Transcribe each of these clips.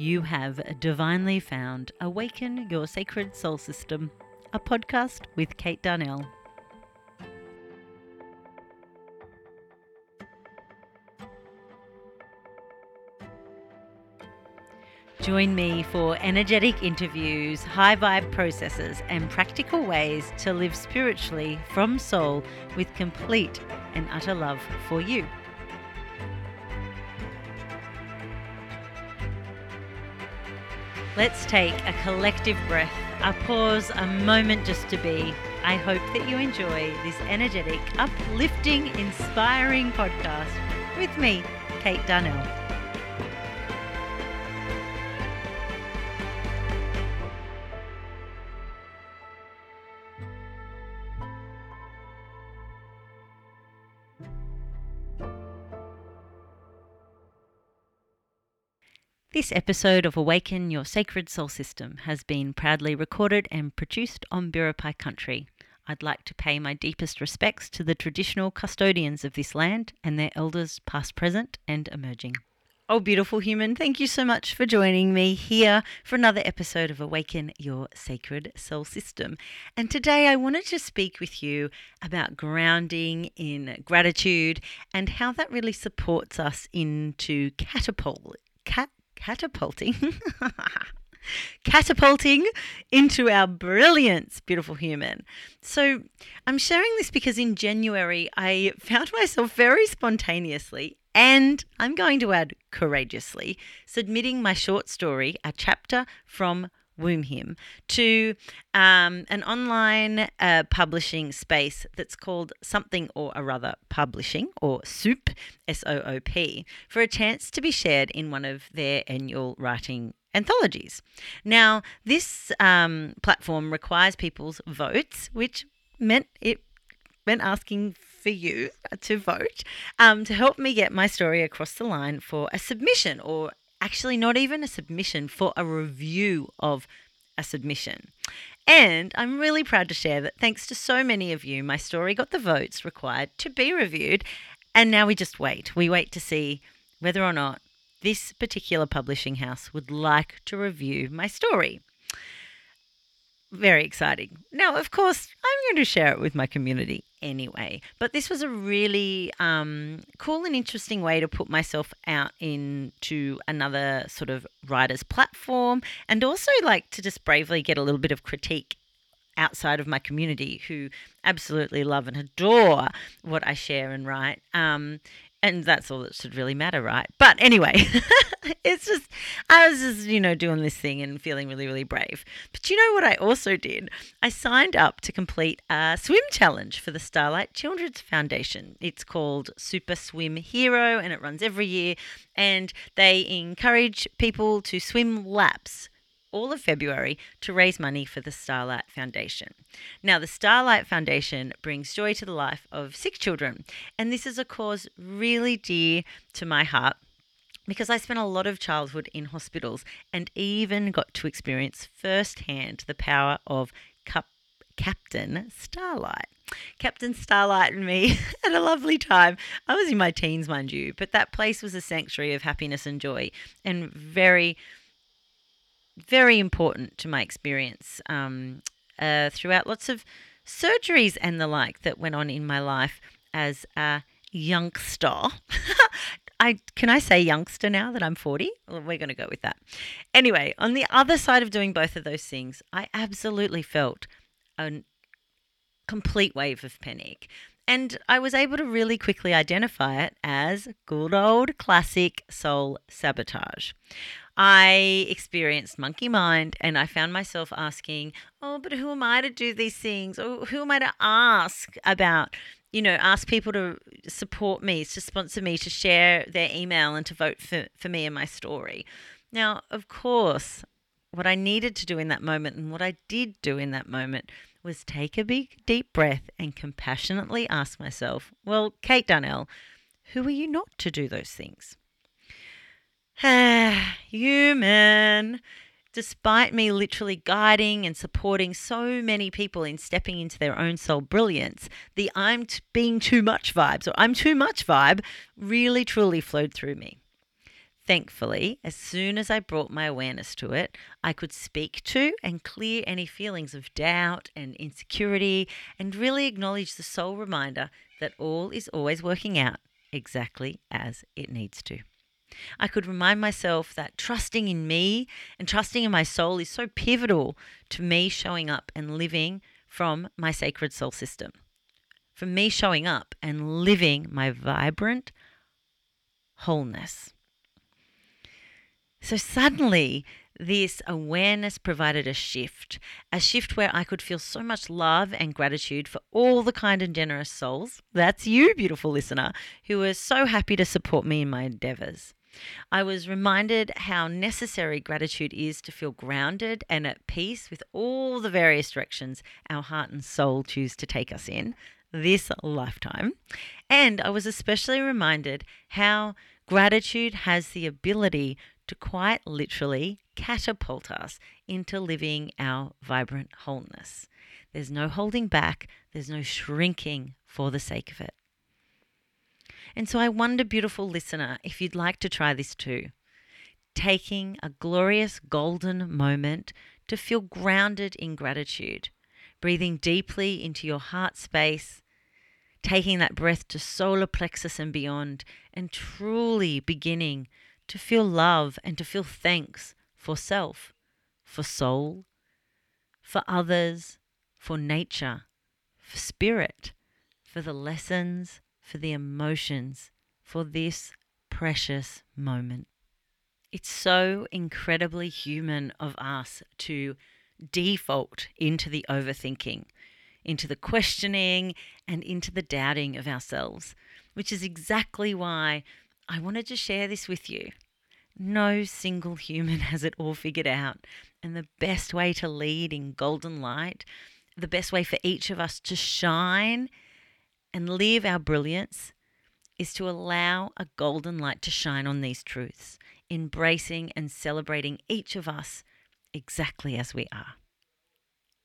You have divinely found Awaken Your Sacred Soul System, a podcast with Kate Darnell. Join me for energetic interviews, high vibe processes, and practical ways to live spiritually from soul with complete and utter love for you. Let's take a collective breath, a pause, a moment just to be. I hope that you enjoy this energetic, uplifting, inspiring podcast with me, Kate Darnell. This episode of Awaken Your Sacred Soul System has been proudly recorded and produced on Biripi country. I'd like to pay my deepest respects to the traditional custodians of this land and their elders, past, present, and emerging. Oh, beautiful human, thank you so much for joining me here for another episode of Awaken Your Sacred Soul System. And today I wanted to speak with you about grounding in gratitude and how that really supports us into catapult, cat, catapulting catapulting into our brilliance, beautiful human. So, I'm sharing this because in January I found myself very spontaneously and I'm going to add courageously submitting my short story, a chapter from Womb Hymn, to um, an online uh, publishing space that's called Something or a Rather Publishing, or SOOP, S O O P, for a chance to be shared in one of their annual writing anthologies. Now, this um, platform requires people's votes, which meant it meant asking for you to vote um, to help me get my story across the line for a submission or actually not even a submission, for a review of a submission. And I'm really proud to share that thanks to so many of you, my story got the votes required to be reviewed. And now we just wait. We wait to see whether or not this particular publishing house would like to review my story very exciting. Now, of course, I'm going to share it with my community anyway, but this was a really um, cool and interesting way to put myself out into another sort of writer's platform and also like to just bravely get a little bit of critique outside of my community who absolutely love and adore what I share and write. Um, and that's all that should really matter, right? But anyway, it's just, I was just, you know, doing this thing and feeling really, really brave. But you know what I also did? I signed up to complete a swim challenge for the Starlight Children's Foundation. It's called Super Swim Hero and it runs every year. And they encourage people to swim laps all of February to raise money for the Starlight Foundation. Now, the Starlight Foundation brings joy to the life of sick children, and this is a cause really dear to my heart because I spent a lot of childhood in hospitals and even got to experience firsthand the power of Cup- Captain Starlight. Captain Starlight and me had a lovely time. I was in my teens, mind you, but that place was a sanctuary of happiness and joy and very very important to my experience um, uh, throughout lots of surgeries and the like that went on in my life as a youngster. I can I say youngster now that I'm 40? Well, we're going to go with that. Anyway, on the other side of doing both of those things, I absolutely felt a complete wave of panic. And I was able to really quickly identify it as good old classic soul sabotage. I experienced monkey mind and I found myself asking, oh, but who am I to do these things? Or who am I to ask about, you know, ask people to support me, to sponsor me, to share their email and to vote for, for me and my story? Now, of course, what I needed to do in that moment and what I did do in that moment was take a big, deep breath and compassionately ask myself, well, Kate Darnell, who are you not to do those things? Human. Despite me literally guiding and supporting so many people in stepping into their own soul brilliance, the I'm t- being too much vibes or I'm too much vibe really truly flowed through me. Thankfully, as soon as I brought my awareness to it, I could speak to and clear any feelings of doubt and insecurity and really acknowledge the soul reminder that all is always working out exactly as it needs to. I could remind myself that trusting in me and trusting in my soul is so pivotal to me showing up and living from my sacred soul system. For me showing up and living my vibrant wholeness. So suddenly, this awareness provided a shift, a shift where I could feel so much love and gratitude for all the kind and generous souls. That's you, beautiful listener, who are so happy to support me in my endeavors. I was reminded how necessary gratitude is to feel grounded and at peace with all the various directions our heart and soul choose to take us in this lifetime. And I was especially reminded how gratitude has the ability to quite literally catapult us into living our vibrant wholeness. There's no holding back, there's no shrinking for the sake of it. And so I wonder, beautiful listener, if you'd like to try this too. Taking a glorious golden moment to feel grounded in gratitude, breathing deeply into your heart space, taking that breath to solar plexus and beyond, and truly beginning to feel love and to feel thanks for self, for soul, for others, for nature, for spirit, for the lessons, for the emotions, for this precious moment. It's so incredibly human of us to default into the overthinking, into the questioning, and into the doubting of ourselves, which is exactly why I wanted to share this with you. No single human has it all figured out. And the best way to lead in golden light, the best way for each of us to shine and live our brilliance is to allow a golden light to shine on these truths, embracing and celebrating each of us exactly as we are.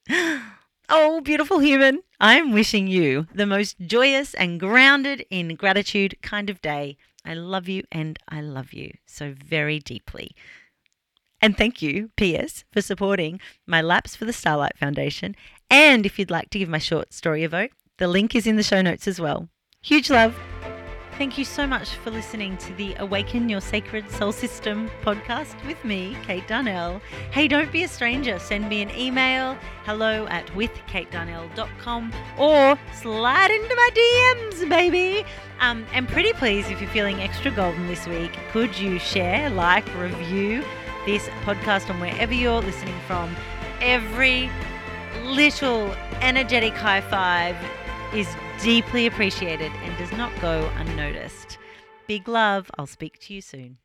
Oh, beautiful human, I'm wishing you the most joyous and grounded in gratitude kind of day. I love you and I love you so very deeply. And thank you, P.S., for supporting my Laps for the Starlight Foundation. And if you'd like to give my short story a vote, the link is in the show notes as well. Huge love. Thank you so much for listening to the Awaken Your Sacred Soul System podcast with me, Kate Darnell. Hey, don't be a stranger. Send me an email, hello at withkatedarnell.com or slide into my DMs, baby. Um, and pretty please, if you're feeling extra golden this week, could you share, like, review this podcast on wherever you're listening from? Every little energetic high five is deeply appreciated and does not go unnoticed. Big love. I'll speak to you soon.